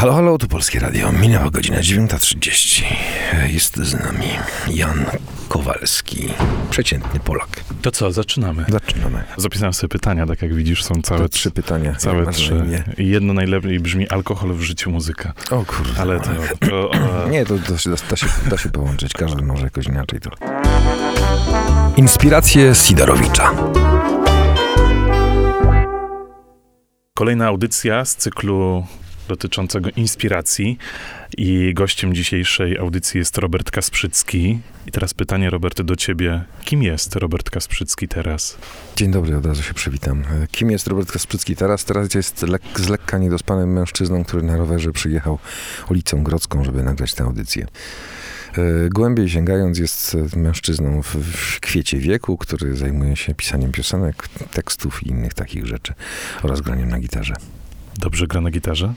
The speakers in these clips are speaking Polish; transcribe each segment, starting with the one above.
Halo, halo, tu Polskie Radio. Minęła godzina 9.30. Jest z nami Jan Kowalski, przeciętny Polak. To co, zaczynamy. Zaczynamy. Zapisałem sobie pytania, tak jak widzisz, są całe To trzy pytania. Całe trzy. I jedno najlepiej brzmi alkohol w życiu, muzyka. O kurde. Ale to... to e, Nie, to, to, się- da, się, da się połączyć. Każdy może jakoś inaczej to. Inspiracje Sidorowicza. Kolejna audycja z cyklu dotyczącego inspiracji i gościem dzisiejszej audycji jest Robert Kasprzycki. I teraz pytanie, Robert, do ciebie. Kim jest Robert Kasprzycki teraz? Dzień dobry, od razu się przywitam. Kim jest Robert Kasprzycki teraz? Teraz jest lek, z lekka niedospanym mężczyzną, który na rowerze przyjechał ulicą Grodzką, żeby nagrać tę audycję. E, Głębiej sięgając jest mężczyzną w, w kwiecie wieku, który zajmuje się pisaniem piosenek, tekstów i innych takich rzeczy oraz graniem na gitarze. Dobrze gra na gitarze? E,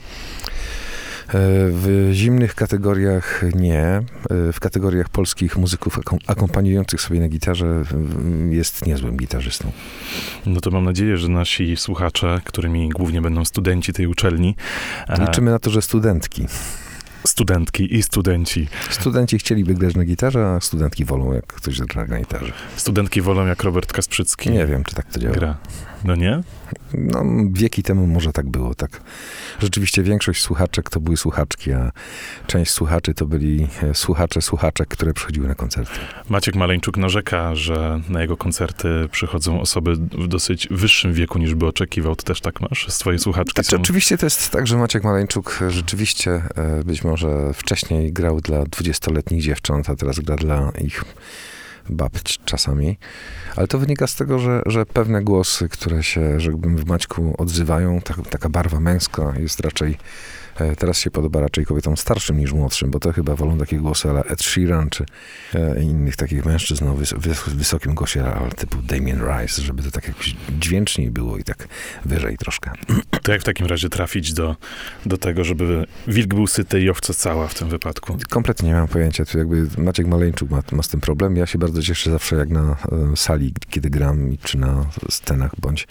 W zimnych kategoriach nie. E, W kategoriach polskich muzyków akom- akompaniujących sobie na gitarze jest niezłym gitarzystą. No to mam nadzieję, że nasi słuchacze, którymi głównie będą studenci tej uczelni, e, Liczymy na to, że studentki. studentki i studenci, Studenci chcieliby grać na gitarze, a studentki wolą, jak ktoś gra na gitarze. studentki wolą jak Robert Kasprzycki Nie wiem, czy tak to działa. gra. No nie? No, wieki temu może tak było, tak. Rzeczywiście większość słuchaczek to były słuchaczki, a część słuchaczy to byli e, słuchacze słuchaczek, które przychodziły na koncerty. Maciek Maleńczuk narzeka, że na jego koncerty przychodzą osoby w dosyć wyższym wieku niż by oczekiwał. Ty też tak masz? Swoje słuchaczki Znaczy, są... oczywiście to jest tak, że Maciek Maleńczuk rzeczywiście e, być może wcześniej grał dla dwudziestoletnich dziewcząt, a teraz gra dla ich babć czasami. Ale to wynika z tego, że, że pewne głosy, które się, rzekłbym, w Maćku odzywają, tak, taka barwa męska jest raczej, teraz się podoba raczej kobietom starszym niż młodszym, bo to chyba wolą takie głosy ale Ed Sheeran, czy e, innych takich mężczyzn o wys, wys, wysokim głosie, ale typu Damien Rice, żeby to tak jakoś dźwięczniej było i tak wyżej troszkę. To jak w takim razie trafić do, do tego, żeby wilk był syty i owca cała w tym wypadku? Kompletnie nie mam pojęcia. Tu jakby Maciek Maleńczuk ma, ma z tym problem. Ja się bardzo cieszę zawsze jak na e, sali, kiedy gram, czy na scenach, bądź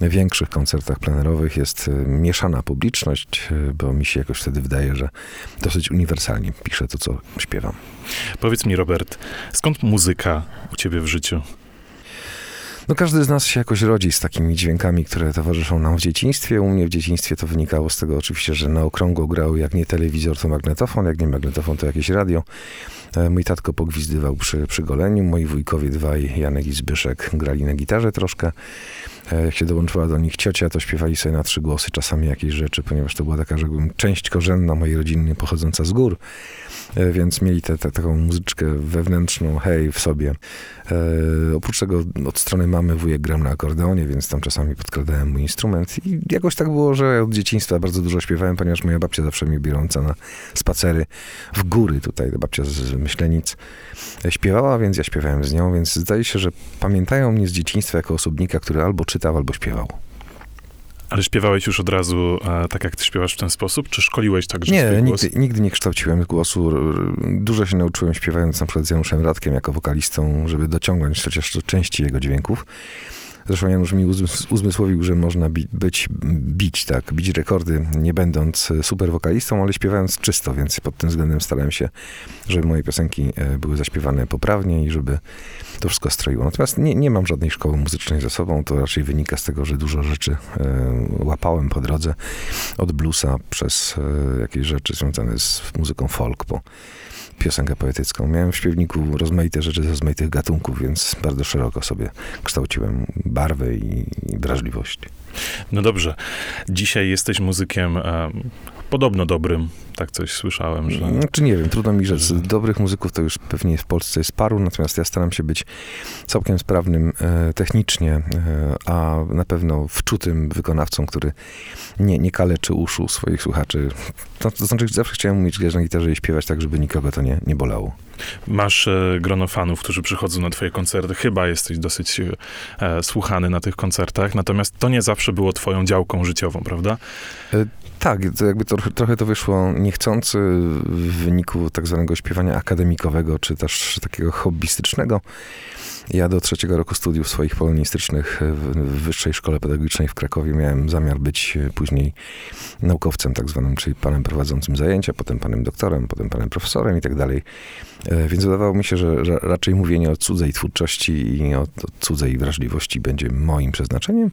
większych koncertach plenerowych jest e, mieszana publiczność, e, bo mi się jakoś wtedy wydaje, że dosyć uniwersalnie piszę to, co śpiewam. Powiedz mi, Robert, skąd muzyka u ciebie w życiu? No każdy z nas się jakoś rodzi z takimi dźwiękami, które towarzyszą nam w dzieciństwie. U mnie w dzieciństwie to wynikało z tego oczywiście, że na okrągło grał jak nie telewizor, to magnetofon, jak nie magnetofon, to jakieś radio. E, Mój tatko pogwizdywał przy, przy goleniu, moi wujkowie dwaj, Janek i Zbyszek, grali na gitarze troszkę. E, Jak się dołączyła do nich ciocia, to śpiewali sobie na trzy głosy czasami jakieś rzeczy, ponieważ to była taka, rzekłbym, część korzenna mojej rodziny pochodząca z gór, E, więc mieli tę tę taką muzyczkę wewnętrzną, hej, w sobie. E, oprócz tego od strony mamy wujek gram na akordeonie, więc tam czasami podkradałem mój instrument i jakoś tak było, że od dzieciństwa bardzo dużo śpiewałem, ponieważ moja babcia zawsze mnie biorąca na spacery w góry tutaj, babcia z, Myślenic, śpiewała, więc ja śpiewałem z nią, więc zdaje się, że pamiętają mnie z dzieciństwa jako osobnika, który albo czytał, albo śpiewał. Ale śpiewałeś już od razu e, tak, jak ty śpiewasz w ten sposób? Czy szkoliłeś także Nie, swój głos? nigdy, nigdy nie kształciłem głosu. Dużo się nauczyłem śpiewając na przykład z Januszem Radkiem jako wokalistą, żeby dociągnąć chociaż części jego dźwięków. Zresztą Janusz mi uzmys- uzmysłowił, że można bi- być, bić, tak, bić rekordy, nie będąc e, super wokalistą, ale śpiewając czysto, więc pod tym względem starałem się, żeby moje piosenki e, były zaśpiewane poprawnie i żeby to wszystko stroiło. Natomiast nie, nie mam żadnej szkoły muzycznej za sobą, to raczej wynika z tego, że dużo rzeczy e, łapałem po drodze, od bluesa przez jakieś rzeczy związane z muzyką folk po piosenkę poetycką. Miałem w śpiewniku rozmaite rzeczy z rozmaitych gatunków, więc bardzo szeroko sobie kształciłem barwę i, i wrażliwość. No dobrze. Dzisiaj jesteś muzykiem podobno dobrym. Tak coś słyszałem, że... Czy nie wiem, trudno mi rzec. Dobrych muzyków to już pewnie w Polsce jest paru, natomiast ja staram się być całkiem sprawnym e, technicznie, e, a na pewno wczutym wykonawcą, który nie, nie kaleczy uszu swoich słuchaczy. To, to znaczy, zawsze chciałem umieć grać na gitarze i śpiewać tak, żeby nikogo to nie, nie bolało. Masz e, grono fanów, którzy przychodzą na twoje koncerty. Chyba jesteś dosyć słuchany na tych koncertach. Natomiast to nie zawsze było twoją działką życiową, prawda? Tak, to jakby to, trochę to wyszło niechcący w wyniku tak zwanego śpiewania akademikowego, czy też takiego hobbystycznego. Ja do trzeciego roku studiów swoich polonistycznych w Wyższej Szkole Pedagogicznej w Krakowie miałem zamiar być później naukowcem tak zwanym, czyli panem prowadzącym zajęcia, potem panem doktorem, potem panem profesorem i tak dalej. E, więc wydawało mi się, że, raczej mówienie o cudzej twórczości i o cudzej wrażliwości będzie moim przeznaczeniem.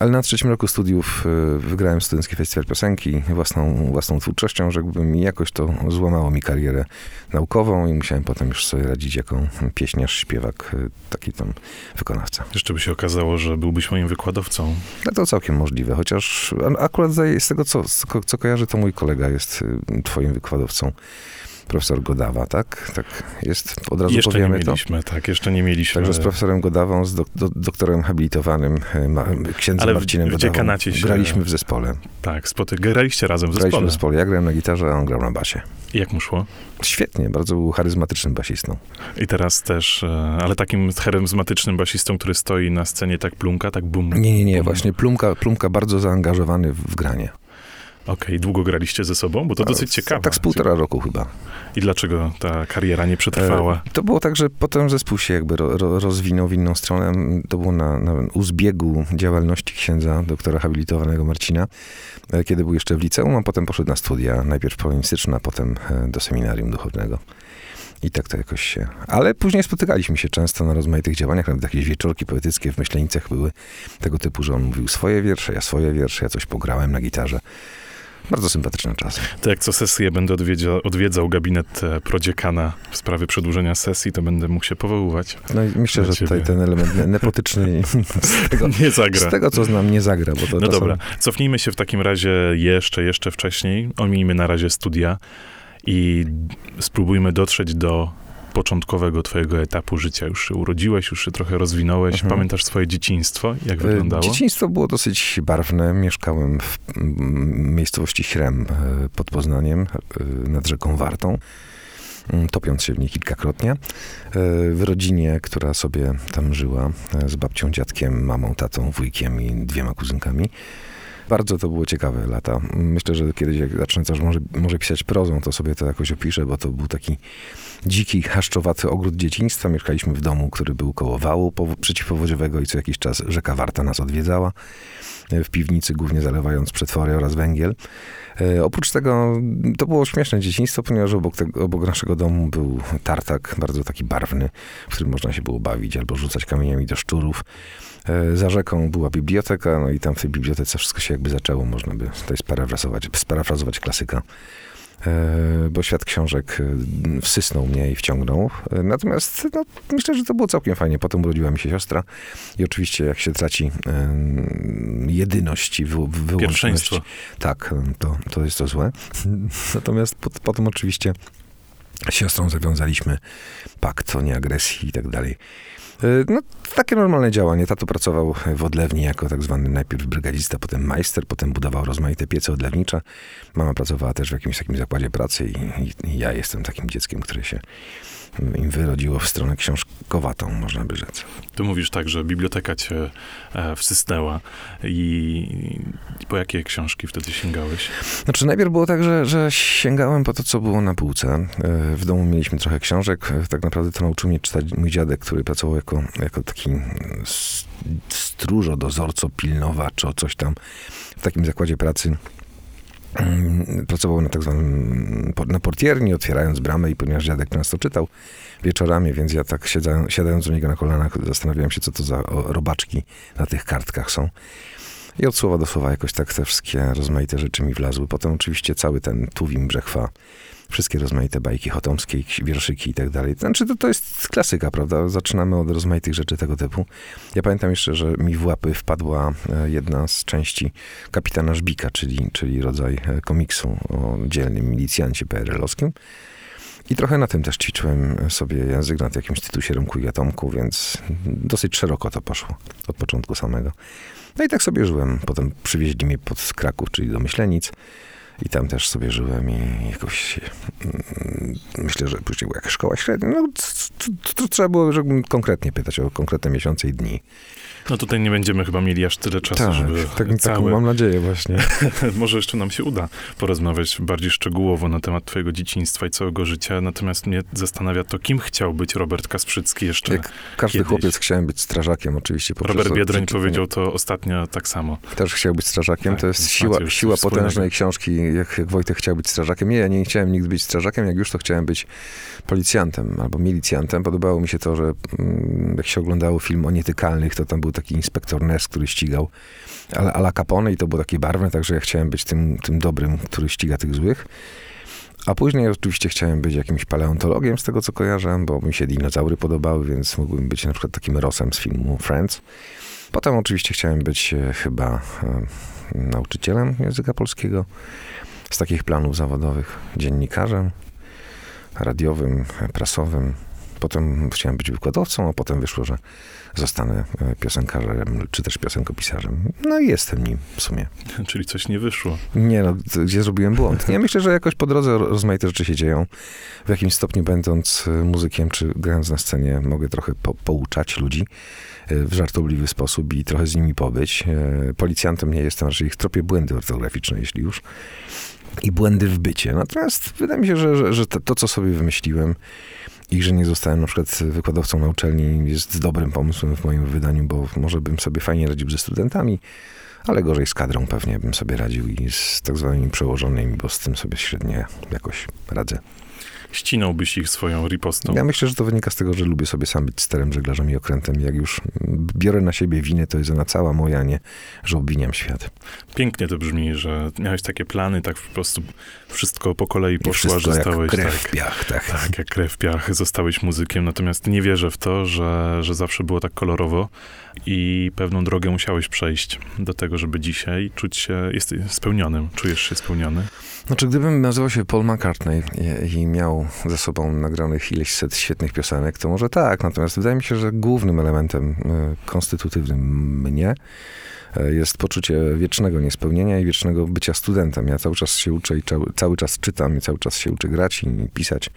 Ale na trzecim roku studiów e, wygrałem Studencki Festiwal Piosenki własną, własną twórczością, że jakby mi jakoś to złamało mi karierę naukową i musiałem potem już sobie radzić jako pieśniarz, śpiewak, e, taki tam wykonawca. Jeszcze by się okazało, że byłbyś moim wykładowcą. No to całkiem możliwe, chociaż akurat z tego, co, co kojarzę, to mój kolega jest e, twoim wykładowcą profesor Godawa, tak? Tak jest, od razu jeszcze powiemy nie mieliśmy, to. tak, jeszcze nie mieliśmy. Także z profesorem Godawą, z do, do, doktorem habilitowanym, ma, księdzem Ale Marcinem w, w Godawą, się... graliśmy w zespole. Tak, spoty... graliście razem w zespole. Graliśmy w zespole. Ja grałem na gitarze, a on grał na basie. I jak mu szło? Świetnie, bardzo był charyzmatycznym basistą. I teraz też, e, ale takim charyzmatycznym basistą, który stoi na scenie tak plumka, tak bum. Nie, nie, nie, bum. właśnie plumka, plumka bardzo zaangażowany w granie. Okej, okay. długo graliście ze sobą? Bo to dosyć ciekawe. Tak z półtora roku chyba. I dlaczego ta kariera nie przetrwała? E, to było tak, że potem zespół się jakby ro, ro, rozwinął w inną stronę. To było na, na u zbiegu działalności księdza doktora habilitowanego Marcina, e, kiedy był jeszcze w liceum, a potem poszedł na studia, najpierw polonistyczne, a potem e, do seminarium duchownego. I tak to jakoś się... Ale później spotykaliśmy się często na rozmaitych działaniach, nawet jakieś wieczorki poetyckie w Myślenicach były tego typu, że on mówił swoje wiersze, ja swoje wiersze, ja coś pograłem na gitarze. Bardzo sympatyczne czasy. To jak co sesję będę odwiedział, odwiedzał gabinet e, prodziekana w sprawie przedłużenia sesji, to będę mógł się powoływać. No i myślę, że tutaj ten element nepotyczny z tego, nie zagra. Z tego, co znam, nie zagra. Bo to no dobra, cofnijmy się w takim razie jeszcze, jeszcze wcześniej. Omijmy na razie studia i spróbujmy dotrzeć do początkowego twojego etapu życia? Już się urodziłeś, już się trochę rozwinąłeś. Mhm. Pamiętasz swoje dzieciństwo? Jak e, wyglądało? Dzieciństwo było dosyć barwne. Mieszkałem w miejscowości Chrem e, pod Poznaniem, e, nad rzeką Wartą topiąc się w niej kilkakrotnie. W rodzinie, która sobie tam żyła z babcią, dziadkiem, mamą, tatą, wujkiem i dwiema kuzynkami. Bardzo to było ciekawe lata. Myślę, że kiedyś jak zacznę też może, może pisać prozą, to sobie to jakoś opiszę, bo to był taki dziki, haszczowaty ogród dzieciństwa. Mieszkaliśmy w domu, który był koło wału przeciwpowodziowego i co jakiś czas rzeka Warta nas odwiedzała. W piwnicy głównie zalewając przetwory oraz węgiel. E, oprócz tego to było śmieszne dzieciństwo, ponieważ obok, tego, obok naszego domu był tartak, bardzo taki barwny, w którym można się było bawić albo rzucać kamieniami do szczurów. E, za rzeką była biblioteka, no i tam w tej bibliotece wszystko się jakby zaczęło, można by tutaj sparafrazować, sparafrazować klasyka. E, bo świat książek e, wsysnął mnie i wciągnął. E, natomiast no, myślę, że to było całkiem fajnie. Potem urodziła mi się siostra i oczywiście jak się traci jedyność i wy, wyłączność, tak, to, to jest to złe. Natomiast potem oczywiście z siostrą zawiązaliśmy pakt o nieagresji i tak dalej. No, takie normalne działanie. Tato pracował w odlewni jako tak zwany najpierw brygadzista, potem majster, potem budował rozmaite piece odlewnicze. Mama pracowała też w jakimś takim zakładzie pracy i, i ja jestem takim dzieckiem, które się im wyrodziło w stronę książkowatą, można by rzec. Tu mówisz tak, że biblioteka cię e, wsysnęła i, po jakie książki wtedy sięgałeś? Znaczy najpierw było tak, że, że sięgałem po to, co było na półce. E, w domu mieliśmy trochę książek. E, tak naprawdę to nauczył mnie czytać mój dziadek, który pracował jako, jako taki stróżo, dozorco, pilnowacz, o coś tam w takim zakładzie pracy Mm, pracował na tak zwanym, na portierni, otwierając bramę i ponieważ dziadek często czytał wieczorami, więc ja tak siadając, siadając u niego na kolanach zastanawiałem się, co to za robaczki na tych kartkach są. I od słowa do słowa jakoś tak te wszystkie rozmaite rzeczy mi wlazły. Potem oczywiście cały ten Tuwim Brzechwa wszystkie rozmaite bajki chotomskie, wierszyki i tak dalej. Znaczy to, to jest klasyka, prawda? Zaczynamy od rozmaitych rzeczy tego typu. Ja pamiętam jeszcze, że mi w łapy wpadła e, jedna z części Kapitana Żbika, czyli, czyli rodzaj e, komiksu o dzielnym milicjancie PRL-owskim. I trochę na tym też ćwiczyłem sobie język nad jakimś tytusie Rymku i Atomku, więc dosyć szeroko to poszło od początku samego. No i tak sobie żyłem. Potem przywieźli mnie pod Kraków, czyli do Myślenic. I tam też sobie żyłem i jakoś mm, myślę, że później była jakaś szkoła średnia. No, to, trzeba było żebym konkretnie pytać o konkretne miesiące i dni. No tutaj nie będziemy chyba mieli aż tyle czasu, tak, żeby tak, cały... mam nadzieję właśnie. Może jeszcze nam się uda porozmawiać bardziej szczegółowo na temat twojego dzieciństwa i całego życia, natomiast mnie zastanawia to, kim chciał być Robert Kasprzycki jeszcze Jak każdy kiedyś. chłopiec chciałem być strażakiem oczywiście. Robert Biedroń powiedział to ostatnio tak samo. Też chciał być strażakiem. Tak, to jest siła, siła wspólnego. potężnej książki, jak, Wojtek chciał być strażakiem. Nie, ja nie chciałem nigdy być strażakiem, jak już to chciałem być policjantem albo milicjantem. Podobało mi się to, że mm, jak się oglądało film o nietykalnych, to tam był taki inspektor Ness, który ścigał ale Ala Capone i to było takie barwne, także ja chciałem być tym, tym dobrym, który ściga tych złych. A później oczywiście chciałem być jakimś paleontologiem, z tego co kojarzę, bo mi się dinozaury podobały, więc mógłbym być na przykład takim Rossem z filmu Friends. Potem oczywiście chciałem być e, chyba e, nauczycielem języka polskiego z takich planów zawodowych, dziennikarzem radiowym, prasowym. Potem chciałem być wykładowcą, a potem wyszło, że zostanę e, piosenkarzem, czy też piosenkopisarzem. No i jestem nim w sumie. Czyli coś nie wyszło. Nie no, gdzie zrobiłem błąd? Nie, myślę, że jakoś po drodze ro- rozmaite rzeczy się dzieją. W jakimś stopniu będąc e, muzykiem, czy grając na scenie, mogę trochę po, pouczać ludzi e, w żartobliwy sposób i trochę z nimi pobyć. Policjantem nie jestem, raczej ich tropię błędy ortograficzne, jeśli już. I błędy w bycie. Natomiast wydaje mi się, że, że, że to, co sobie wymyśliłem i że nie zostałem na przykład wykładowcą na uczelni jest dobrym pomysłem w moim wydaniu, bo może bym sobie fajnie radził ze studentami, ale gorzej z kadrą pewnie bym sobie radził i z tak zwanymi przełożonymi, bo z tym sobie średnio jakoś radzę. Ścinałbyś ich swoją ripostą. Ja myślę, że to wynika z tego, że lubię sobie sam być sterem, żeglarzem i okrętem. Jak już biorę na siebie winę, to jest ona cała moja, a nie, że obwiniam świat. Pięknie to brzmi, że miałeś takie plany, tak po prostu wszystko po kolei poszło, że jak stałeś krew tak. w piach, tak. Tak, jak krew w piach, zostałeś muzykiem, natomiast nie wierzę w to, że, że zawsze było tak kolorowo i pewną drogę musiałeś przejść do tego, żeby dzisiaj czuć się, jesteś spełnionym, czujesz się spełniony. Znaczy, gdybym nazywał się Paul McCartney i, miał ze sobą nagranych ileś set świetnych piosenek, to może tak. Natomiast wydaje mi się, że głównym elementem e, konstytutywnym mnie e, jest poczucie wiecznego niespełnienia i wiecznego bycia studentem. Ja cały czas się uczę i cały, czas czytam i cały czas się uczę grać i pisać.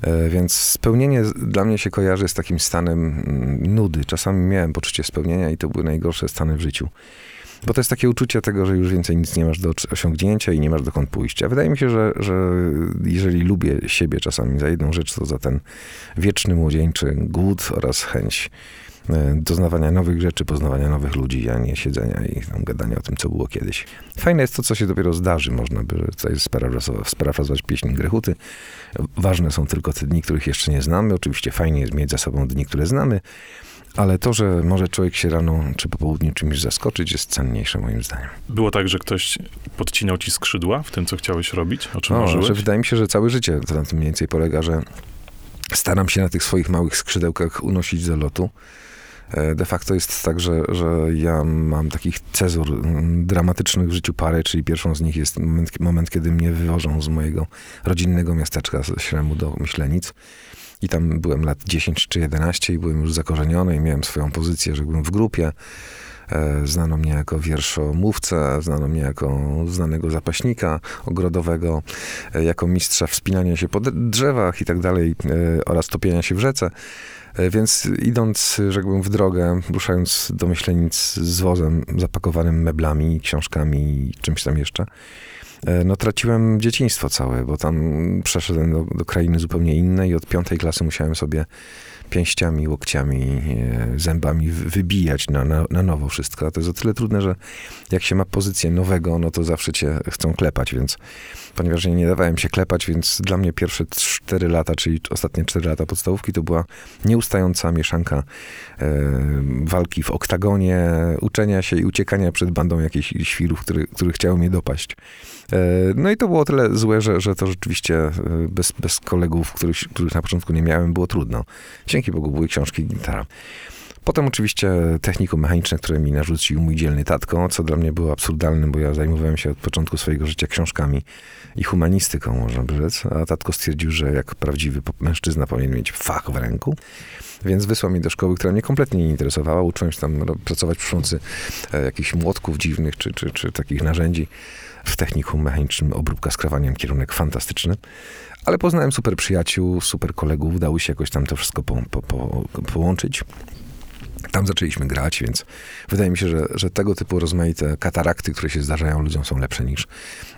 E, Więc spełnienie dla mnie się kojarzy z takim stanem mm, nudy. Czasami miałem poczucie spełnienia i to były najgorsze stany w życiu. Bo to jest takie uczucie tego, że już więcej nic nie masz do osiągnięcia i nie masz dokąd pójść. A wydaje mi się, że, że jeżeli lubię siebie czasami za jedną rzecz, to za ten wieczny młodzieńczy głód oraz chęć e, doznawania nowych rzeczy, poznawania nowych ludzi, a nie siedzenia i tam gadania o tym, co było kiedyś. Fajne jest to, co się dopiero zdarzy. Można by tutaj sparafrazować pieśń Grechuty. Ważne są tylko te dni, których jeszcze nie znamy. Oczywiście fajnie jest mieć za sobą dni, które znamy, ale to, że może człowiek się rano czy po południu czymś zaskoczyć, jest cenniejsze moim zdaniem. Było tak, że ktoś podcinał ci skrzydła w tym, co chciałeś robić? O czym O, marzyłeś? że wydaje mi się, że całe życie na tym mniej więcej polega, że staram się na tych swoich małych skrzydełkach unosić do lotu. E, De facto jest tak, że, że ja mam takich cezur mm, dramatycznych w życiu parę, czyli pierwszą z nich jest moment, moment, kiedy mnie wywożą z mojego rodzinnego miasteczka z Śremu do Myślenic. I tam byłem lat 10 czy 11 i byłem już zakorzeniony i miałem swoją pozycję, że byłem w grupie. E, Znano mnie jako wierszomówcę, znano mnie jako znanego zapaśnika ogrodowego, e, jako mistrza wspinania się po drzewach i tak dalej e, oraz topienia się w rzece. Więc idąc, rzekłbym, w drogę, ruszając do Myślenic z wozem zapakowanym meblami, książkami i czymś tam jeszcze, no traciłem dzieciństwo całe, bo tam przeszedłem do, do krainy zupełnie innej i od piątej klasy musiałem sobie pięściami, łokciami, e, zębami wy- wybijać na, na, na nowo wszystko. A to jest o tyle trudne, że jak się ma pozycję nowego, no to zawsze cię chcą klepać, więc ponieważ ja nie dawałem się klepać, więc dla mnie pierwsze 4 lata, czyli ostatnie 4 lata podstawówki, to była nieustająca mieszanka e, walki w oktagonie, uczenia się i uciekania przed bandą jakichś świrów, który, który chciały mnie dopaść. E, No i to było o tyle złe, że, że to rzeczywiście bez, bez kolegów, których, których na początku nie miałem, było trudno. Dzięki Bogu były książki gitara. Potem oczywiście techniko-mechaniczne, które mi narzucił mój dzielny tatko, co dla mnie było absurdalne, bo ja zajmowałem się od początku swojego życia książkami i humanistyką, można by rzec, a tatko stwierdził, że jak prawdziwy mężczyzna powinien mieć fach w ręku, więc wysłał mnie do szkoły, która mnie kompletnie nie interesowała. Uczyłem się tam pracować przy pomocy e, jakichś młotków dziwnych, czy, czy, czy takich narzędzi w technikum mechanicznym obróbka skrawaniem, kierunek fantastyczny. Ale poznałem super przyjaciół, super kolegów, udało się jakoś tam to wszystko po, po, po, połączyć. Tam zaczęliśmy grać, więc wydaje mi się, że, że tego typu rozmaite katarakty, które się zdarzają ludziom, są lepsze niż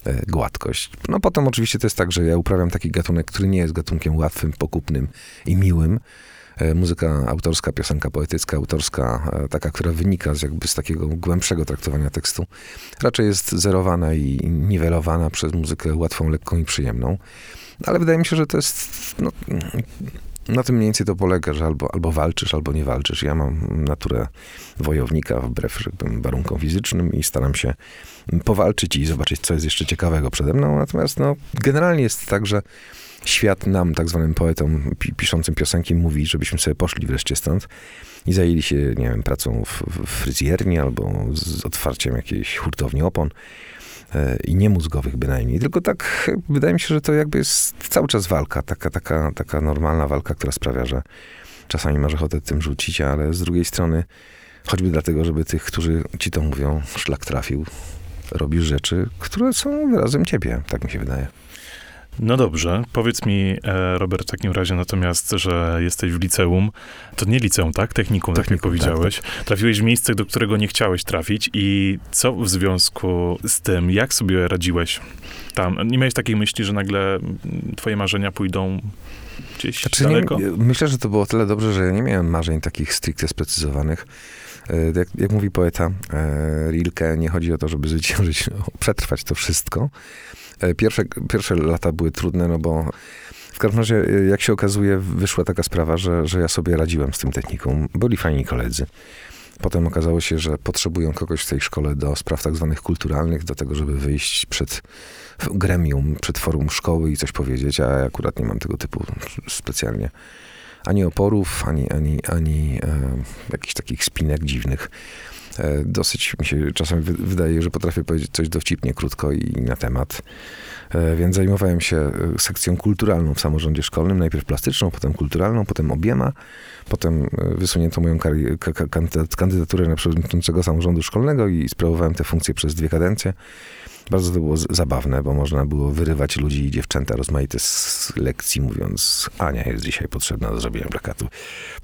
e, gładkość. No potem oczywiście to jest tak, że ja uprawiam taki gatunek, który nie jest gatunkiem łatwym, pokupnym i miłym. E, muzyka autorska, piosenka poetycka, autorska, e, taka, która wynika z jakby z takiego głębszego traktowania tekstu, raczej jest zerowana i niwelowana przez muzykę łatwą, lekką i przyjemną. Ale wydaje mi się, że to jest no, na tym mniej więcej to polega, że albo, albo walczysz, albo nie walczysz. Ja mam naturę wojownika wbrew warunkom fizycznym i staram się powalczyć i zobaczyć, co jest jeszcze ciekawego przede mną. Natomiast no, generalnie jest tak, że świat nam, tak zwanym poetom piszącym piosenki, mówi, żebyśmy sobie poszli wreszcie stąd i zajęli się, nie wiem, pracą w, w fryzjerni albo z otwarciem jakiejś hurtowni opon. E, i nie mózgowych bynajmniej, tylko tak wydaje mi się, że to jakby jest cały czas walka, taka, taka, taka normalna walka, która sprawia, że czasami masz ochotę tym rzucić, ale z drugiej strony choćby dlatego, żeby tych, którzy ci to mówią, szlak trafił, robisz rzeczy, które są wyrazem ciebie, tak mi się wydaje. No dobrze, powiedz mi, e, Robert, w takim razie natomiast, że jesteś w liceum. To nie liceum, tak? Technikum, tak Technikum tak mi powiedziałeś. Tak, tak. Trafiłeś w miejsce, do którego nie chciałeś trafić i co w związku z tym, jak sobie radziłeś tam? Nie miałeś takiej myśli, że nagle twoje marzenia pójdą gdzieś znaczy, daleko? Nie, myślę, że to było tyle dobrze, że ja nie miałem marzeń takich stricte sprecyzowanych. E, jak, jak mówi poeta e, Rilke, nie chodzi o to, żeby zwyciężyć, przetrwać to wszystko, E, pierwsze, pierwsze lata były trudne, no bo w każdym razie, jak się okazuje, wyszła taka sprawa, że, że ja sobie radziłem z tym technikum. Byli fajni koledzy. Potem okazało się, że potrzebują kogoś w tej szkole do spraw tak zwanych kulturalnych, do tego, żeby wyjść przed gremium, przed forum szkoły i coś powiedzieć, a ja akurat nie mam tego typu specjalnie ani oporów, ani, ani, ani e, jakichś takich spinek dziwnych. E, dosyć mi się czasem wydaje, że potrafię powiedzieć coś dowcipnie, krótko i na temat. E, więc zajmowałem się e, sekcją kulturalną w samorządzie szkolnym, najpierw plastyczną, potem kulturalną, potem obiema. Potem wysunięto moją kandydaturę na przewodniczącego samorządu szkolnego i sprawowałem tę funkcję przez dwie kadencje. Bardzo to było zabawne, bo można było wyrywać ludzi i dziewczęta rozmaite z lekcji, mówiąc, Ania jest dzisiaj potrzebna do zrobienia plakatu.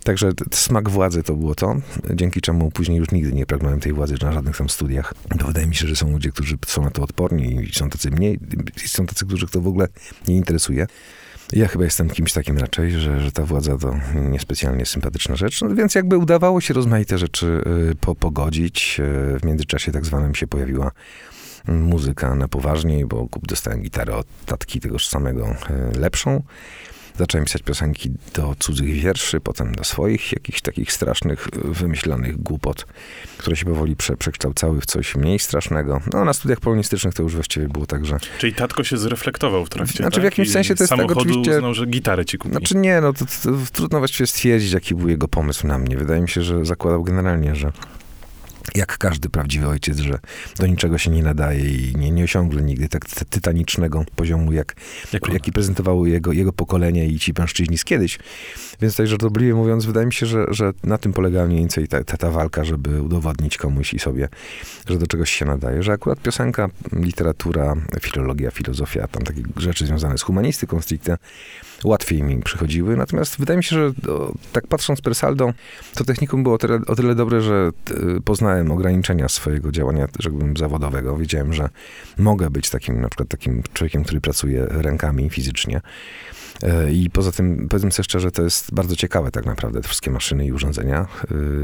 Także smak władzy to było to, dzięki czemu później już nigdy nie pragnąłem tej władzy na żadnych tam studiach. Bo wydaje mi się, że są ludzie, którzy są na to odporni i są tacy mniej, są tacy, których to w ogóle nie interesuje. Ja chyba jestem kimś takim raczej, że, że ta władza to niespecjalnie sympatyczna rzecz, no więc jakby udawało się rozmaite rzeczy y, po, pogodzić. Y, w międzyczasie tak zwanym się pojawiła muzyka na poważniej, bo dostałem gitarę od tatki tegoż samego e, lepszą. Zacząłem pisać piosenki do cudzych wierszy, potem do swoich jakichś takich strasznych, wymyślanych głupot, które się powoli prze, przekształcały w coś mniej strasznego. No, na studiach polonistycznych to już właściwie było tak, że... Czyli tatko się zreflektował w trakcie, Znaczy tak? w jakimś sensie to jest tak oczywiście... uznał, że gitarę ci kupi. Znaczy nie, no to, to, to trudno właściwie stwierdzić, jaki był jego pomysł na mnie. Wydaje mi się, że zakładał generalnie, że jak każdy prawdziwy ojciec, że do niczego się nie nadaje i nie, nie osiągnął nigdy tak tytanicznego poziomu, jak, jak jaki prezentowało jego, jego pokolenie i ci mężczyźni z kiedyś. Więc tak żartobliwie mówiąc, wydaje mi się, że, że na tym polega mniej więcej ta, ta, ta walka, żeby udowodnić komuś i sobie, że do czegoś się nadaje, że akurat piosenka, literatura, filologia, filozofia, tam takie rzeczy związane z humanistyką stricte, łatwiej mi przychodziły. Natomiast wydaje mi się, że tak patrząc per saldo, to technikum było o tyle, o tyle dobre, że t, poznałem ograniczenia swojego działania, rzekłbym, zawodowego. Wiedziałem, że mogę być takim, na przykład takim człowiekiem, który pracuje rękami fizycznie. E, I poza tym, powiedzmy sobie szczerze, to jest bardzo ciekawe tak naprawdę, te wszystkie maszyny i urządzenia.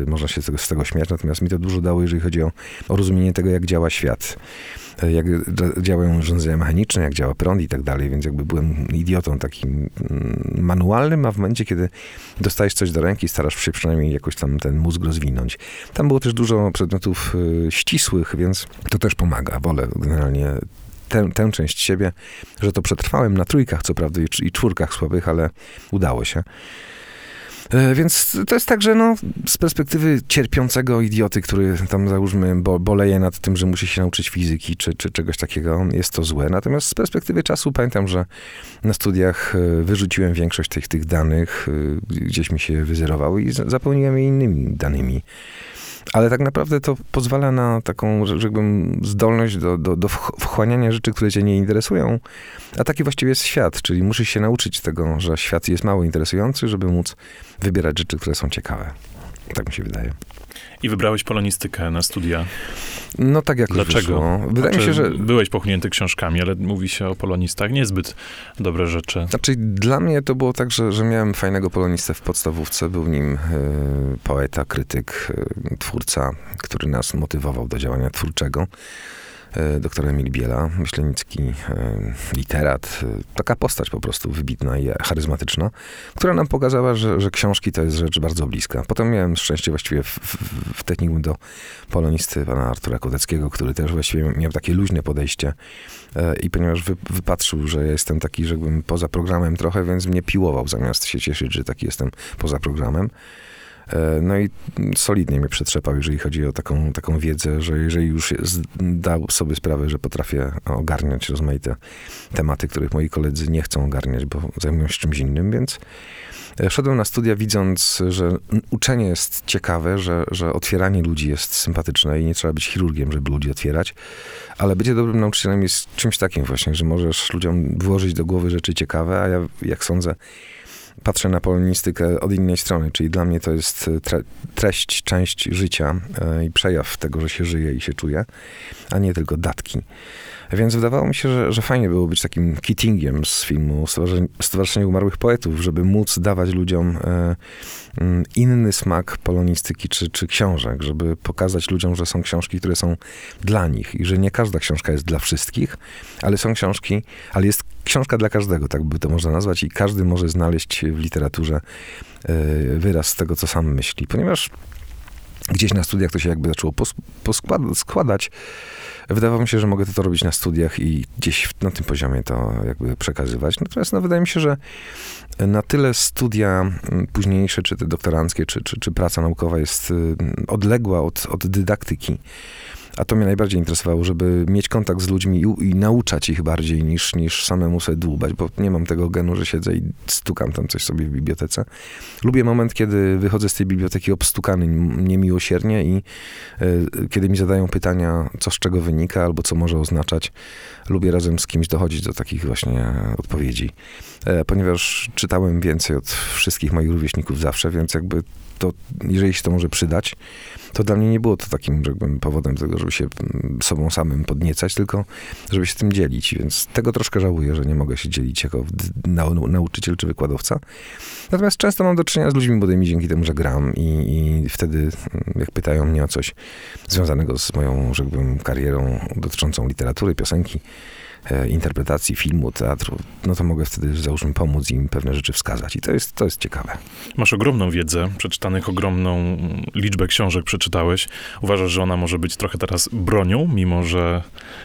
E, można się z tego, z tego śmiać, natomiast mi to dużo dało, jeżeli chodzi o, o rozumienie tego, jak działa świat jak działają urządzenia mechaniczne, jak działa prąd i tak dalej, więc jakby byłem idiotą takim mm, manualnym, a w momencie, kiedy dostajesz coś do ręki, starasz się przynajmniej jakoś tam ten mózg rozwinąć. Tam było też dużo przedmiotów ścisłych, więc to też pomaga. Wolę generalnie tę, tę część siebie, że to przetrwałem na trójkach, co prawda, i czwórkach słabych, ale udało się. E, więc to jest tak, że no, z perspektywy cierpiącego idioty, który tam załóżmy bo, boleje nad tym, że musi się nauczyć fizyki czy, czy czegoś takiego, jest to złe. Natomiast z perspektywy czasu pamiętam, że na studiach e, wyrzuciłem większość tych, tych danych, e, gdzieś mi się wyzerowały i zapełniłem je innymi danymi. Ale tak naprawdę to pozwala na taką, rzekłbym, zdolność do, do, do wch- wchłaniania rzeczy, które cię nie interesują. A taki właściwie jest świat, czyli musisz się nauczyć tego, że świat jest mało interesujący, żeby móc wybierać rzeczy, które są ciekawe. Tak mi się wydaje. I wybrałeś polonistykę na studia. No tak jak Dlaczego? wyszło. Wydaje mi się, że... Byłeś pochłonięty książkami, ale mówi się o polonistach niezbyt dobre rzeczy. Znaczy, dla mnie to było tak, że, że miałem fajnego polonistę w podstawówce. Był nim e, poeta, krytyk, e, twórca, który nas motywował do działania twórczego. E, doktor Emil Biela, myślenicki e, literat. E, taka postać po prostu wybitna i charyzmatyczna, która nam pokazała, że, że książki to jest rzecz bardzo bliska. Potem miałem szczęście właściwie w, w, w technikum do polonisty pana Artura Kodeckiego, który też właściwie miał takie luźne podejście I ponieważ wy, wypatrzył, że jestem taki, rzekłbym, poza programem trochę, więc mnie piłował, zamiast się cieszyć, że taki jestem poza programem. E, No i solidnie mnie przetrzepał, jeżeli chodzi o taką, taką wiedzę, że jeżeli już z- dał sobie sprawę, że potrafię ogarniać rozmaite tematy, których moi koledzy nie chcą ogarniać, bo zajmują się czymś innym, więc e, szedłem na studia widząc, że uczenie jest ciekawe, że, że otwieranie ludzi jest sympatyczne i nie trzeba być chirurgiem, żeby ludzi otwierać, ale bycie dobrym nauczycielem jest czymś takim właśnie, że możesz ludziom włożyć do głowy rzeczy ciekawe, a ja, jak sądzę, patrzę na polonistykę od innej strony, czyli dla mnie to jest e, tre, treść, część życia e, i przejaw tego, że się żyje i się czuje, a nie tylko datki. Więc wydawało mi się, że, że fajnie było być takim Keatingiem z filmu Stowarzyszenie, Umarłych Poetów, żeby móc dawać ludziom e, mm, inny smak polonistyki czy, czy książek, żeby pokazać ludziom, że są książki, które są dla nich i że nie każda książka jest dla wszystkich, ale są książki, ale jest książka dla każdego, tak by to można nazwać i każdy może znaleźć w literaturze e, wyraz tego, co sam myśli, ponieważ gdzieś na studiach to się jakby zaczęło pos- poskład- składać. Wydawało mi się, że mogę to robić na studiach i gdzieś na tym poziomie to jakby przekazywać. Natomiast no, wydaje mi się, że na tyle studia późniejsze, czy te doktoranckie, czy, czy, czy praca naukowa jest y, odległa od, od dydaktyki, a to mnie najbardziej interesowało, żeby mieć kontakt z ludźmi i, i nauczać ich bardziej niż, niż samemu sobie dłubać, bo nie mam tego genu, że siedzę i stukam tam coś sobie w bibliotece. Lubię moment, kiedy wychodzę z tej biblioteki obstukany niemiłosiernie i y, kiedy mi zadają pytania, co z czego wynika albo co może oznaczać. Lubię razem z kimś dochodzić do takich właśnie odpowiedzi. E, ponieważ czytałem więcej od wszystkich moich rówieśników zawsze, więc jakby to, jeżeli się to może przydać, to dla mnie nie było to takim jakbym, powodem tego, żeby się mm, sobą samym podniecać, tylko żeby się tym dzielić. Więc tego troszkę żałuję, że nie mogę się dzielić jako nau, nauczyciel czy wykładowca. Natomiast często mam do czynienia z ludźmi młodymi dzięki temu, że gram i, i wtedy, mm, jak pytają mnie o coś związanego z moją, rzekłbym, karierą dotyczącą literatury, piosenki, interpretacji filmu, teatru, no to mogę wtedy, załóżmy, pomóc im pewne rzeczy wskazać. I to jest, to jest ciekawe. Masz ogromną wiedzę, przeczytanych ogromną liczbę książek przeczytałeś. Uważasz, że ona może być trochę teraz bronią, mimo że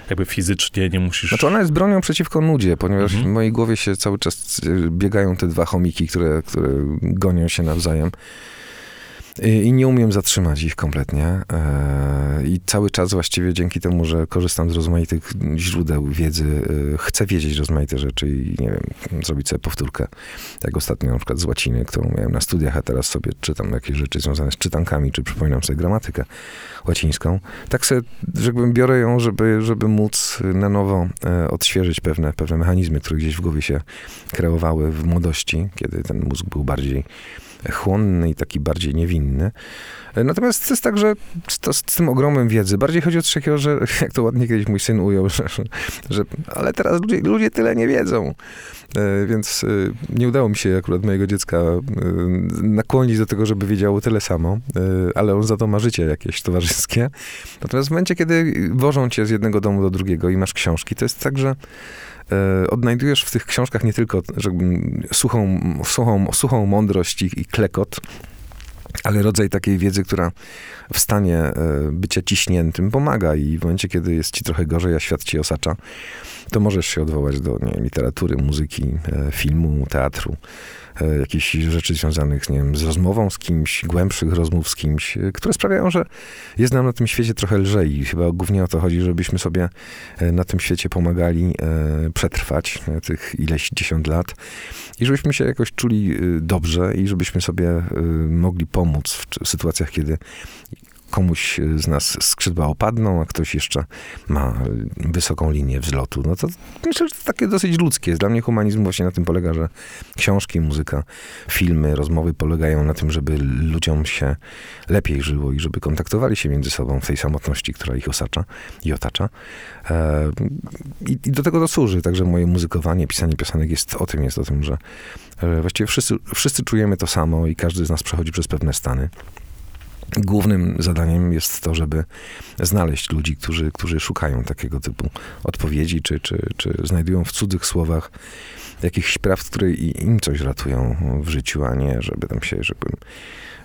jakby fizycznie nie musisz... Znaczy ona jest bronią przeciwko nudzie, ponieważ Mhm. w mojej głowie się cały czas e, biegają te dwa chomiki, które, które gonią się nawzajem. I i nie umiem zatrzymać ich kompletnie. E, I cały czas właściwie dzięki temu, że korzystam z rozmaitych źródeł wiedzy, e, chcę wiedzieć rozmaite rzeczy i nie wiem, zrobić sobie powtórkę. Jak ostatnio na przykład z łaciny, którą miałem na studiach, a teraz sobie czytam jakieś rzeczy związane z czytankami, czy przypominam sobie gramatykę łacińską. Tak sobie, jakbym biorę ją, żeby, żeby móc na nowo e, odświeżyć pewne, pewne mechanizmy, które gdzieś w głowie się kreowały w młodości, kiedy ten mózg był bardziej chłonny i taki bardziej niewinny. Natomiast to jest tak, że to, z tym ogromem wiedzy, bardziej chodzi o coś że jak to ładnie kiedyś mój syn ujął, że, że, ale teraz ludzie, ludzie tyle nie wiedzą. E, Więc e, nie udało mi się akurat mojego dziecka e, nakłonić do tego, żeby wiedziało tyle samo, ale on za to ma życie jakieś towarzyskie. Natomiast w momencie, kiedy wożą cię z jednego domu do drugiego i masz książki, to jest tak, że odnajdujesz w tych książkach nie tylko żebym, suchą, suchą, suchą mądrość i, i klekot, ale rodzaj takiej wiedzy, która w stanie e, bycia ciśniętym pomaga i w momencie, kiedy jest ci trochę gorzej, a świat ci osacza, to możesz się odwołać do nie literatury, muzyki, e, filmu, teatru, e, jakichś rzeczy związanych nie wiem, z rozmową z kimś, głębszych rozmów z kimś, e, które sprawiają, że jest nam na tym świecie trochę lżej. I chyba głównie o to chodzi, żebyśmy sobie e, na tym świecie pomagali e, przetrwać e, tych ileś dziesiąt lat i żebyśmy się jakoś czuli e, dobrze i żebyśmy sobie e, mogli pomóc w sytuacjach, kiedy komuś z nas skrzydła opadną, a ktoś jeszcze ma wysoką linię wzlotu. No to myślę, że to takie dosyć ludzkie. Dla mnie humanizm właśnie na tym polega, że książki, muzyka, filmy, rozmowy polegają na tym, żeby ludziom się lepiej żyło i żeby kontaktowali się między sobą w tej samotności, która ich osacza i otacza. E, I, I, do tego to służy. Także moje muzykowanie, pisanie piosenek jest o tym, jest o tym, że e, właściwie wszyscy, wszyscy czujemy to samo i każdy z nas przechodzi przez pewne stany. Głównym zadaniem jest to, żeby znaleźć ludzi, którzy, którzy szukają takiego typu odpowiedzi, czy, czy, czy znajdują w cudzych słowach jakichś spraw, które im coś ratują w życiu, a nie żeby tam się, żeby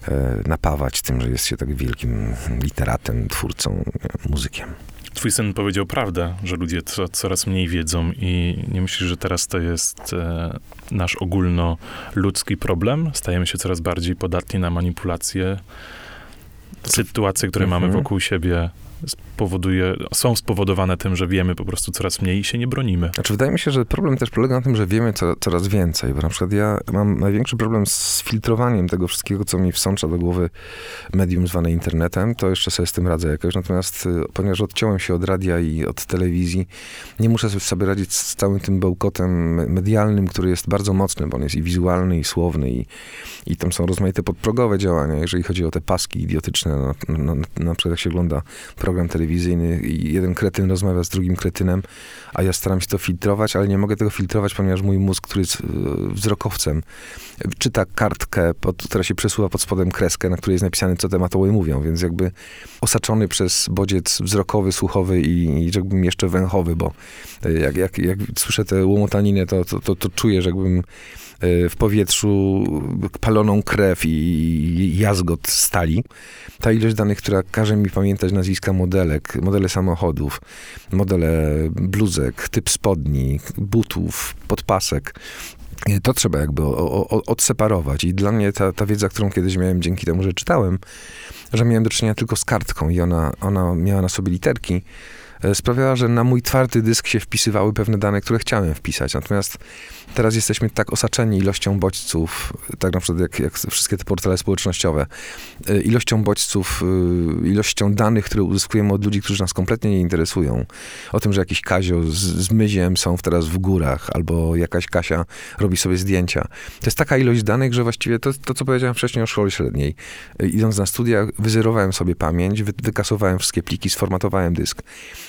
e, napawać tym, że jest się tak wielkim literatem, twórcą, muzykiem. Twój syn powiedział prawdę, że ludzie co, coraz mniej wiedzą i nie myślisz, że teraz to jest e, nasz ogólnoludzki problem? Stajemy się coraz bardziej podatni na manipulacje sytuacje, które mhm. mamy wokół siebie, spowoduje, są spowodowane tym, że wiemy po prostu coraz mniej i się nie bronimy. Znaczy, wydaje mi się, że problem też polega na tym, że wiemy co, coraz więcej, bo na przykład ja mam największy problem z filtrowaniem tego wszystkiego, co mi wsącza do głowy medium zwane internetem, to jeszcze sobie z tym radzę jakoś, natomiast y, ponieważ odciąłem się od radia i od telewizji, nie muszę sobie radzić z całym tym bełkotem medialnym, który jest bardzo mocny, bo on jest i wizualny, i słowny, i, i tam są rozmaite podprogowe działania, jeżeli chodzi o te paski idiotyczne, na, na, na, na przykład jak się ogląda program telewizyjny i jeden kretyn rozmawia z drugim kretynem, a ja staram się to filtrować, ale nie mogę tego filtrować, ponieważ mój mózg, który jest e, wzrokowcem, czyta kartkę, pod, która się przesuwa pod spodem kreskę, na której jest napisane, co tematoły mówią, więc jakby osaczony przez bodziec wzrokowy, słuchowy i, i jakbym jeszcze węchowy, bo e, jak, jak, jak słyszę tę łomotaninę, to, to, to, to czuję, że jakbym E, w powietrzu paloną krew i jazgot stali. Ta ilość danych, która każe mi pamiętać nazwiska modelek, modele samochodów, modele bluzek, typ spodni, butów, podpasek, to trzeba jakby odseparować. I dla mnie ta, ta wiedza, którą kiedyś miałem dzięki temu, że czytałem, że miałem do czynienia tylko z kartką i ona, ona miała na sobie literki, e, sprawiała, że na mój twardy dysk się wpisywały pewne dane, które chciałem wpisać. Natomiast teraz jesteśmy tak osaczeni ilością bodźców, tak na przykład jak, jak wszystkie te portale społecznościowe, y, ilością bodźców, y, ilością danych, które uzyskujemy od ludzi, którzy nas kompletnie nie interesują. O tym, że jakiś Kazio z, z Myziem są teraz w górach, albo jakaś Kasia robi sobie zdjęcia. To jest taka ilość danych, że właściwie to, to co powiedziałem wcześniej o szkole średniej. Y, idąc na studia, wyzerowałem sobie pamięć, wy, wykasowałem wszystkie pliki, sformatowałem dysk.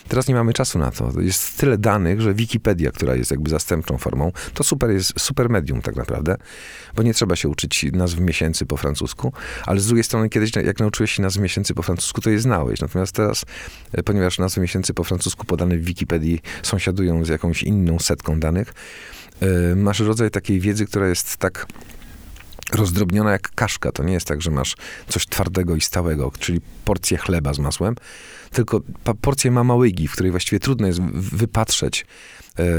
Teraz nie mamy czasu na to. Jest tyle danych, że Wikipedia, która jest jakby zastępczą formą, to super jest super medium tak naprawdę, bo nie trzeba się uczyć nazw miesięcy po francusku, ale z drugiej strony kiedyś jak nauczyłeś się nazw miesięcy po francusku, to je znałeś. Natomiast teraz, e, ponieważ nazwy miesięcy po francusku podane w Wikipedii sąsiadują z jakąś inną setką danych, e, masz rodzaj takiej wiedzy, która jest tak rozdrobniona jak kaszka. To nie jest tak, że masz coś twardego i stałego, czyli porcję chleba z masłem, tylko porcję mamałygi, w której właściwie trudno jest wypatrzeć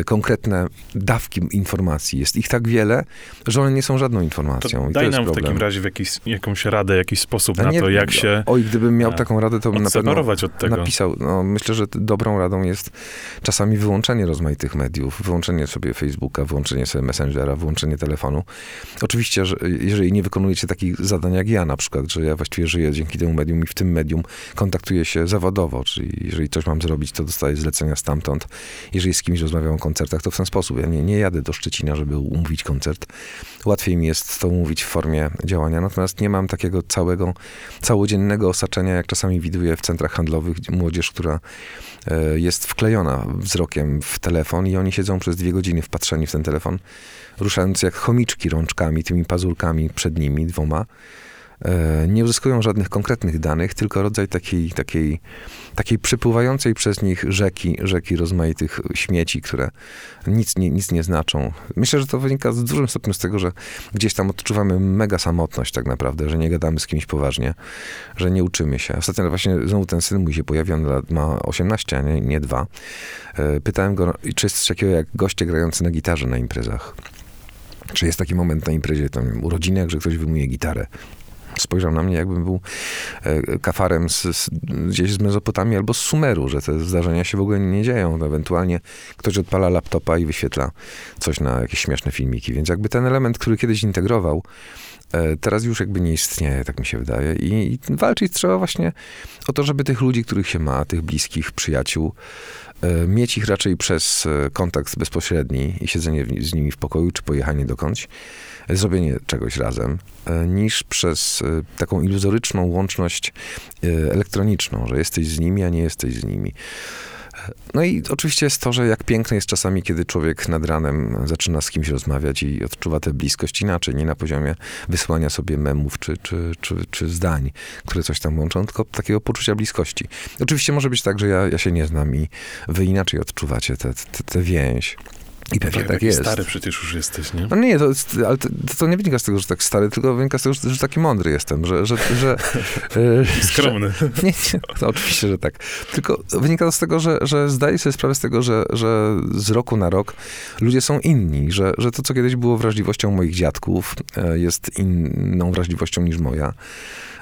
konkretne dawki informacji. Jest ich tak wiele, że one nie są żadną informacją. To daj nam w takim razie w jakiś, jakąś radę, jakiś sposób na nie, to, jak się Oj, gdybym miał taką radę, to bym na pewno od tego. napisał. No, myślę, że dobrą radą jest czasami wyłączenie rozmaitych mediów, wyłączenie sobie Facebooka, wyłączenie sobie Messengera, wyłączenie telefonu. Oczywiście, że jeżeli nie wykonujecie takich zadań jak ja na przykład, że ja właściwie żyję dzięki temu medium i w tym medium kontaktuję się zawodowo, czyli jeżeli coś mam zrobić, to dostaję zlecenia stamtąd. Jeżeli z kimś rozmawiam o koncertach, to w ten sposób. Ja nie, nie jadę do Szczecina, żeby umówić koncert. Łatwiej mi jest to umówić w formie działania, natomiast nie mam takiego całego, całodziennego osaczenia, jak czasami widuję w centrach handlowych młodzież, która e, jest wklejona wzrokiem w telefon i oni siedzą przez dwie godziny wpatrzeni w ten telefon, ruszając jak chomiczki rączkami, tymi pazurkami przed nimi dwoma nie uzyskują żadnych konkretnych danych, tylko rodzaj takiej, takiej, takiej przepływającej przez nich rzeki, rzeki rozmaitych śmieci, które nic nie, nic nie znaczą. Myślę, że to wynika z dużym stopniu z tego, że gdzieś tam odczuwamy mega samotność tak naprawdę, że nie gadamy z kimś poważnie, że nie uczymy się. Ostatnio właśnie znowu ten syn mój się pojawia, on ma 18, a nie, nie 2. E, pytałem go, czy jest coś takiego jak goście grający na gitarze na imprezach. Czy jest taki moment na imprezie, tam urodzinach, że ktoś wyjmuje gitarę spojrzał na mnie, jakbym był e, kafarem z, z, gdzieś z Mezopotamii albo z Sumeru, że te zdarzenia się w ogóle nie dzieją. Ewentualnie ktoś odpala laptopa i wyświetla coś na jakieś śmieszne filmiki. Więc jakby ten element, który kiedyś integrował, e, teraz już jakby nie istnieje, tak mi się wydaje. I, I walczyć trzeba właśnie o to, żeby tych ludzi, których się ma, tych bliskich, przyjaciół, e, mieć ich raczej przez kontakt bezpośredni i siedzenie z nimi w pokoju, czy pojechanie dokądś, zrobienie czegoś razem, e, niż przez e, taką iluzoryczną łączność e, elektroniczną, że jesteś z nimi, a nie jesteś z nimi. No i oczywiście jest to, że jak piękne jest czasami, kiedy człowiek nad ranem zaczyna z kimś rozmawiać i odczuwa tę bliskość inaczej, nie na poziomie wysłania sobie memów czy, czy, czy, czy zdań, które coś tam łączą, tylko takiego poczucia bliskości. Oczywiście może być tak, że ja, ja się nie znam i wy inaczej odczuwacie tę więź. I pewnie tak, tak jest. Stary przecież już jesteś, nie? No nie, to, ale to, to, nie wynika z tego, że tak stary, tylko wynika z tego, że, że taki mądry jestem, że... że, że Skromny. Że, nie, nie, to oczywiście, że tak. Tylko wynika to z tego, że, że zdaję sobie sprawę z tego, że, że z roku na rok ludzie są inni, że, że to, co kiedyś było wrażliwością moich dziadków, e, jest inną wrażliwością niż moja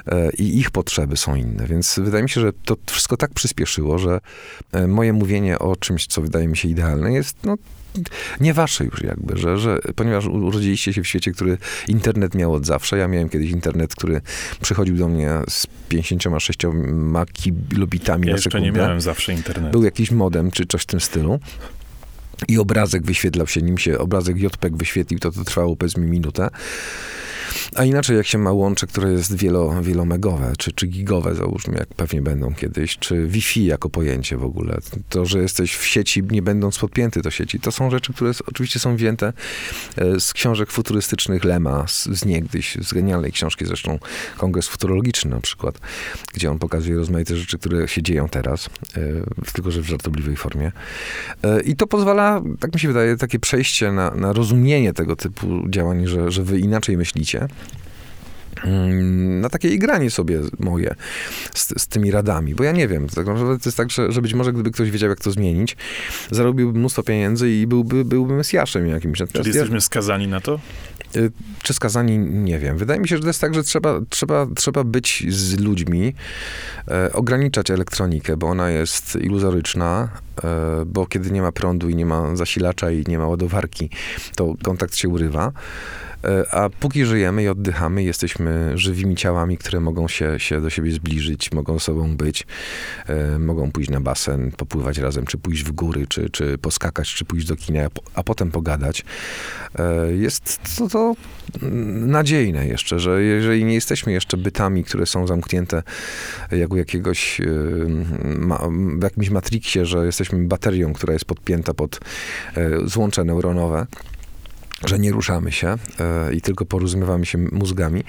e, i ich potrzeby są inne. Więc wydaje mi się, że to wszystko tak przyspieszyło, że e, moje mówienie o czymś, co wydaje mi się idealne, jest no, nie wasze już jakby, że, że ponieważ urodziliście się w świecie, który internet miał od zawsze. Ja miałem kiedyś internet, który przychodził do mnie z 56 kilobitami ja na sekundę. jeszcze nie miałem zawsze internetu. Był jakiś modem, czy coś w tym stylu. I obrazek wyświetlał się, nim się obrazek JPEG wyświetlił, to to trwało powiedzmy minutę. A inaczej jak się ma łącze, które jest wielo, wielomegowe, czy, czy gigowe, załóżmy, jak pewnie będą kiedyś, czy Wi-Fi jako pojęcie w ogóle. To, że jesteś w sieci, nie będąc podpięty do sieci. To są rzeczy, które oczywiście są wzięte e, z książek futurystycznych Lema, z, z niegdyś, z genialnej książki zresztą Kongres Futurologiczny na przykład, gdzie on pokazuje rozmaite rzeczy, które się dzieją teraz, e, tylko że w żartobliwej formie. E, I to pozwala, tak mi się wydaje, takie przejście na, na rozumienie tego typu działań, że, że wy inaczej myślicie, na takie igranie sobie moje z, z, tymi radami, bo ja nie wiem. Tak naprawdę to jest tak, że, że być może gdyby ktoś wiedział, jak to zmienić, zarobiłby mnóstwo pieniędzy i byłby, byłby mesjaszem jakimś. Czyli jesteśmy skazani na to? Y, czy skazani? Nie wiem. Wydaje mi się, że to jest tak, że trzeba, trzeba, trzeba być z ludźmi, e, ograniczać elektronikę, bo ona jest iluzoryczna, e, bo kiedy nie ma prądu i nie ma zasilacza i nie ma ładowarki, to kontakt się urywa. E, a póki żyjemy i oddychamy, jesteśmy żywymi ciałami, które mogą się, się do siebie zbliżyć, mogą sobą być, e, mogą pójść na basen, popływać razem, czy pójść w góry, czy, czy poskakać, czy pójść do kina, a potem pogadać. E, jest to, to nadziejne jeszcze, że jeżeli nie jesteśmy jeszcze bytami, które są zamknięte jak u jakiegoś w jakimś matrixie, że jesteśmy baterią, która jest podpięta pod złącze neuronowe, że nie ruszamy się e, i tylko porozumiewamy się mózgami,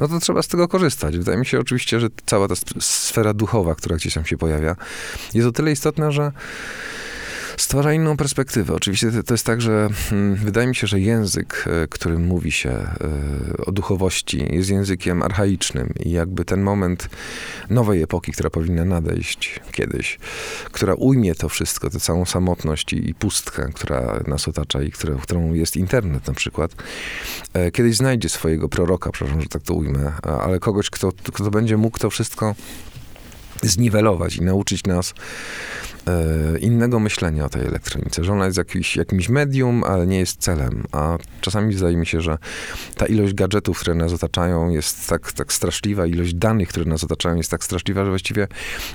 no to trzeba z tego korzystać. Wydaje mi się oczywiście, że cała ta sfera duchowa, która gdzieś tam się pojawia, jest o tyle istotna, że stwarza inną perspektywę. Oczywiście to jest tak, że hmm, wydaje mi się, że język, e, którym mówi się e, o duchowości, jest językiem archaicznym i jakby ten moment nowej epoki, która powinna nadejść kiedyś, która ujmie to wszystko, tę całą samotność i, pustkę, która nas otacza i która, którą jest internet na przykład, e, kiedyś znajdzie swojego proroka, przepraszam, że tak to ujmę, ale kogoś, kto, kto będzie mógł to wszystko zniwelować i nauczyć nas e, innego myślenia o tej elektronice, że ona jest jakiś, jakimś medium, ale nie jest celem. A czasami wydaje mi się, że ta ilość gadżetów, które nas otaczają, jest tak, tak straszliwa, ilość danych, które nas otaczają, jest tak straszliwa, że właściwie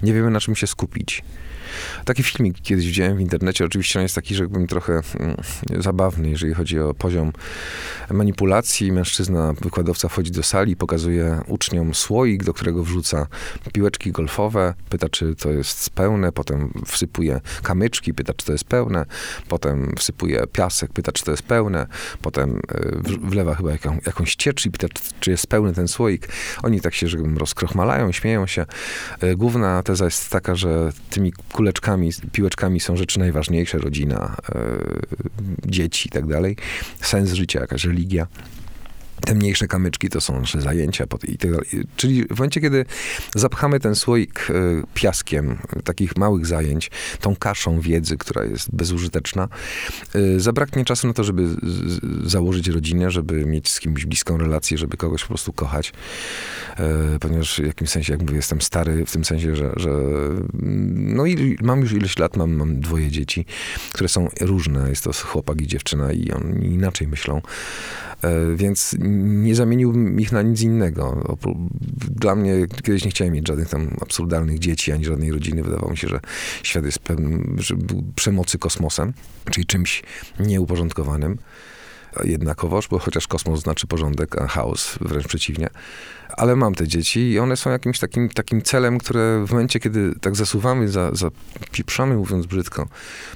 nie wiemy, na czym się skupić. Taki filmik kiedyś widziałem w internecie, oczywiście on jest taki, że jakbym trochę mm, zabawny, jeżeli chodzi o poziom manipulacji. Mężczyzna, wykładowca wchodzi do sali, pokazuje uczniom słoik, do którego wrzuca piłeczki golfowe, pyta, czy to jest pełne, potem wsypuje kamyczki, pyta, czy to jest pełne, potem wsypuje piasek, pyta, czy to jest pełne, potem e, wlewa chyba jaką, jakąś ciecz i pyta, czy jest pełny ten słoik. Oni tak się, że rozkrochmalają, śmieją się. E, główna teza jest taka, że tymi kuleczkami, piłeczkami są rzeczy najważniejsze, rodzina, e, dzieci i tak dalej, sens życia, jakaś religia. Te mniejsze kamyczki to są nasze zajęcia. I tak dalej. Czyli w momencie, kiedy zapchamy ten słoik e, piaskiem takich małych zajęć, tą kaszą wiedzy, która jest bezużyteczna, e, zabraknie czasu na to, żeby założyć rodzinę, żeby mieć z kimś bliską relację, żeby kogoś po prostu kochać. E, ponieważ w jakimś sensie, jak mówię, jestem stary w tym sensie, że, że no i mam już ileś lat, mam, mam dwoje dzieci, które są różne. Jest to chłopak i dziewczyna i oni inaczej myślą. E, więc nie zamieniłbym ich na nic innego. Dla mnie kiedyś nie chciałem mieć żadnych tam absurdalnych dzieci, ani żadnej rodziny. Wydawało mi się, że świat jest pewnym, że był przemocy kosmosem, czyli czymś nieuporządkowanym jednakowoż, bo chociaż kosmos znaczy porządek, a chaos wręcz przeciwnie. Ale mam te dzieci i one są jakimś takim, takim celem, które w momencie, kiedy tak zasuwamy, za, zapieprzamy, mówiąc brzydko,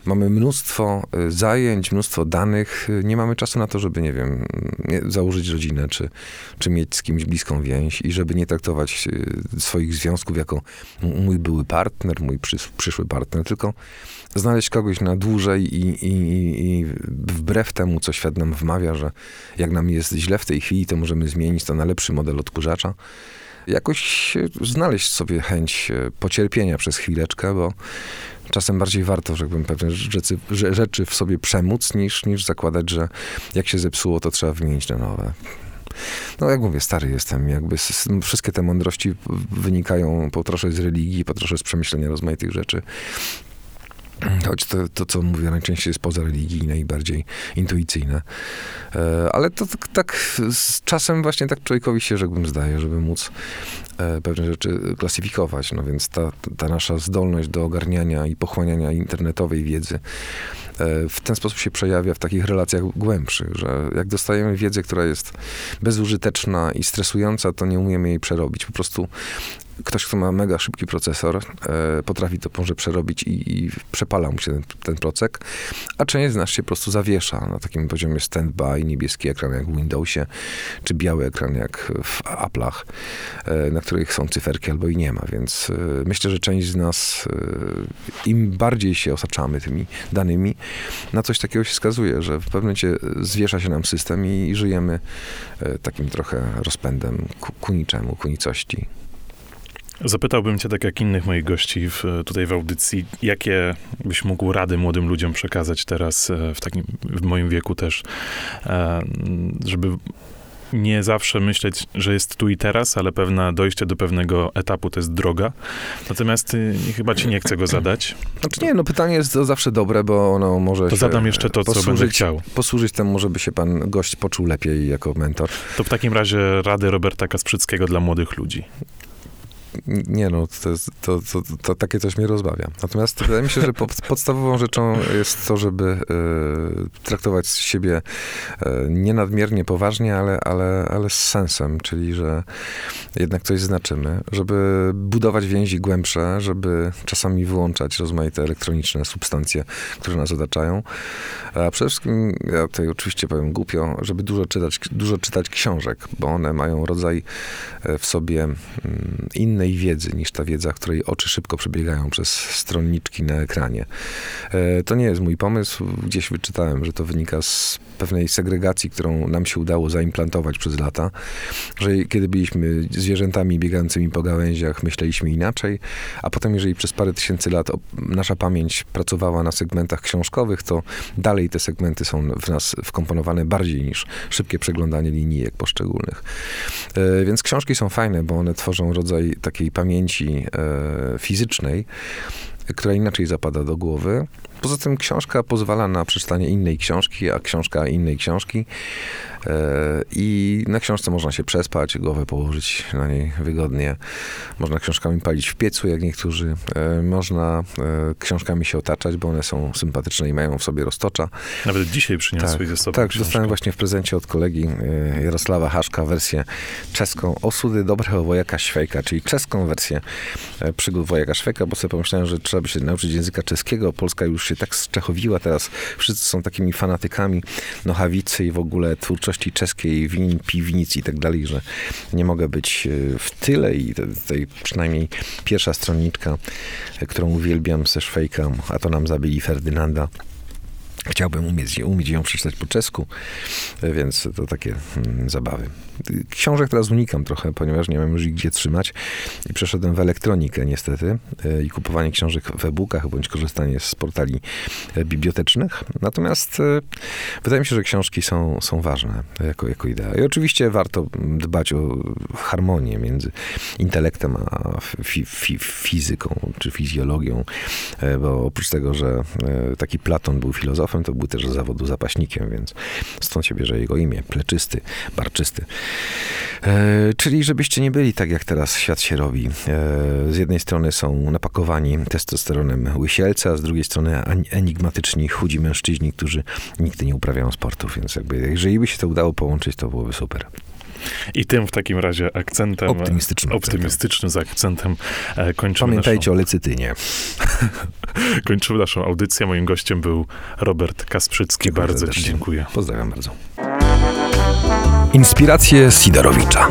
mamy mnóstwo y, zajęć, mnóstwo danych, y, nie mamy czasu na to, żeby, nie wiem, założyć rodzinę, czy, czy mieć z kimś bliską więź i żeby nie traktować y, swoich związków jako mój były partner, mój przyszły partner, tylko znaleźć kogoś na dłużej i, i, i wbrew temu, co świat nam wmawia, że jak nam jest źle w tej chwili, to możemy zmienić to na lepszy model odkurzacza. Jakoś znaleźć sobie chęć e, pocierpienia przez chwileczkę, bo czasem bardziej warto, żebym pewne rzeczy, rzeczy w sobie przemóc, niż, niż zakładać, że jak się zepsuło, to trzeba wymienić na nowe. No jak mówię, stary jestem, jakby wszystkie te mądrości wynikają po trosze z religii, po trosze z przemyślenia rozmaitych rzeczy. Choć to, to, co mówię, najczęściej jest pozareligijne i bardziej intuicyjne. E, ale to tak, tak z czasem właśnie tak człowiekowi się, rzekłbym, zdaje, żeby móc e, pewne rzeczy klasyfikować. No więc ta, ta nasza zdolność do ogarniania i pochłaniania internetowej wiedzy w ten sposób się przejawia w takich relacjach głębszych, że jak dostajemy wiedzę, która jest bezużyteczna i stresująca, to nie umiemy jej przerobić. Po prostu ktoś, kto ma mega szybki procesor, e, potrafi to może przerobić i, i przepala mu się ten, ten procek, a część z nas się po prostu zawiesza na takim poziomie standby, niebieski ekran jak w Windowsie, czy biały ekran jak w Apple'ach, e, na których są cyferki albo i nie ma, więc e, myślę, że część z nas, e, im bardziej się osaczamy tymi danymi, na coś takiego się skazuje, że w pewnym momencie zwiesza się nam system i, i żyjemy e, takim trochę rozpędem ku, ku niczemu, ku nicości. Zapytałbym cię, tak jak innych moich gości w, tutaj w audycji, jakie byś mógł rady młodym ludziom przekazać teraz, e, w takim, w moim wieku też, e, żeby nie zawsze myśleć, że jest tu i teraz, ale pewne dojście do pewnego etapu to jest droga. Natomiast y, chyba ci nie chcę go zadać. Znaczy nie, no pytanie jest zawsze dobre, bo ono może To zadam jeszcze to, co będę chciał. Posłużyć temu, żeby się pan gość poczuł lepiej jako mentor. To w takim razie rady Roberta Kasprzyckiego dla młodych ludzi nie no, to, jest, to, to, to, takie coś mnie rozbawia. Natomiast wydaje mi się, że pod, podstawową rzeczą jest to, żeby y, traktować siebie y, nie nadmiernie poważnie, ale, ale, ale z sensem, czyli że jednak coś znaczymy, żeby budować więzi głębsze, żeby czasami wyłączać rozmaite elektroniczne substancje, które nas otaczają. A przede wszystkim, ja tutaj oczywiście powiem głupio, żeby dużo czytać, dużo czytać książek, bo one mają rodzaj w sobie mm, innej wiedzy niż ta wiedza, której oczy szybko przebiegają przez stronniczki na ekranie. E, to nie jest mój pomysł. Gdzieś wyczytałem, że to wynika z pewnej segregacji, którą nam się udało zaimplantować przez lata, że kiedy byliśmy zwierzętami biegającymi po gałęziach, myśleliśmy inaczej, a potem, jeżeli przez parę tysięcy lat nasza pamięć pracowała na segmentach książkowych, to dalej te segmenty są w nas wkomponowane bardziej niż szybkie przeglądanie linijek poszczególnych. E, więc książki są fajne, bo one tworzą rodzaj takiej pamięci e, fizycznej, która inaczej zapada do głowy. Poza tym książka pozwala na przeczytanie innej książki, a książka innej książki. E, I na książce można się przespać, głowę położyć na niej wygodnie. Można książkami palić w piecu, jak niektórzy. E, można e, książkami się otaczać, bo one są sympatyczne i mają w sobie roztocza. Nawet dzisiaj przyniosłeś tak, ze sobą Tak, książkę. dostałem właśnie w prezencie od kolegi Jarosława Haszka wersję czeską Osudy dobrego wojaka Szwejka, czyli czeską wersję przygód wojaka Szwejka, bo sobie pomyślałem, że trzeba by się nauczyć języka czeskiego. Polska już się tak zczechowiła teraz. Wszyscy są takimi fanatykami Nochawicy i w ogóle twórczości twórczości czeskiej, win, piwnic i tak dalej, że nie mogę być e, w tyle i tutaj przynajmniej pierwsza stronniczka, którą uwielbiam ze Szwejka, a to nam zabili Ferdynanda Chciałbym umieć, umieć ją przeczytać po czesku, e, więc to takie hmm, zabawy. Książek teraz unikam trochę, ponieważ nie mam już ich gdzie trzymać i przeszedłem w elektronikę niestety e, i kupowanie książek w e-bookach bądź korzystanie z portali e, bibliotecznych. Natomiast wydaje mi się, że książki są, są ważne jako, jako idea. I oczywiście warto dbać o harmonię między intelektem a fi, fi, fizyką czy fizjologią, bo oprócz tego, że taki Platon był filozofem, to był też z zawodu zapaśnikiem, więc stąd się bierze jego imię, pleczysty, barczysty. E, czyli żebyście nie byli tak, jak teraz świat się robi. E, z jednej strony są napakowani testosteronem łysielce, a z drugiej strony enigmatyczni, chudzi mężczyźni, którzy nigdy nie uprawiają sportu, więc jakby, jeżeli by się to udało połączyć, to byłoby super. I tym w takim razie akcentem optymistycznym, optymistycznym z akcentem e, kończymy Pamiętajcie naszą... o lecytynie. kończymy naszą audycję. Moim gościem był Robert Kasprzycki. Dziękuję bardzo Ci dziękuję. Pozdrawiam bardzo. Inspiracje Sidorowicza.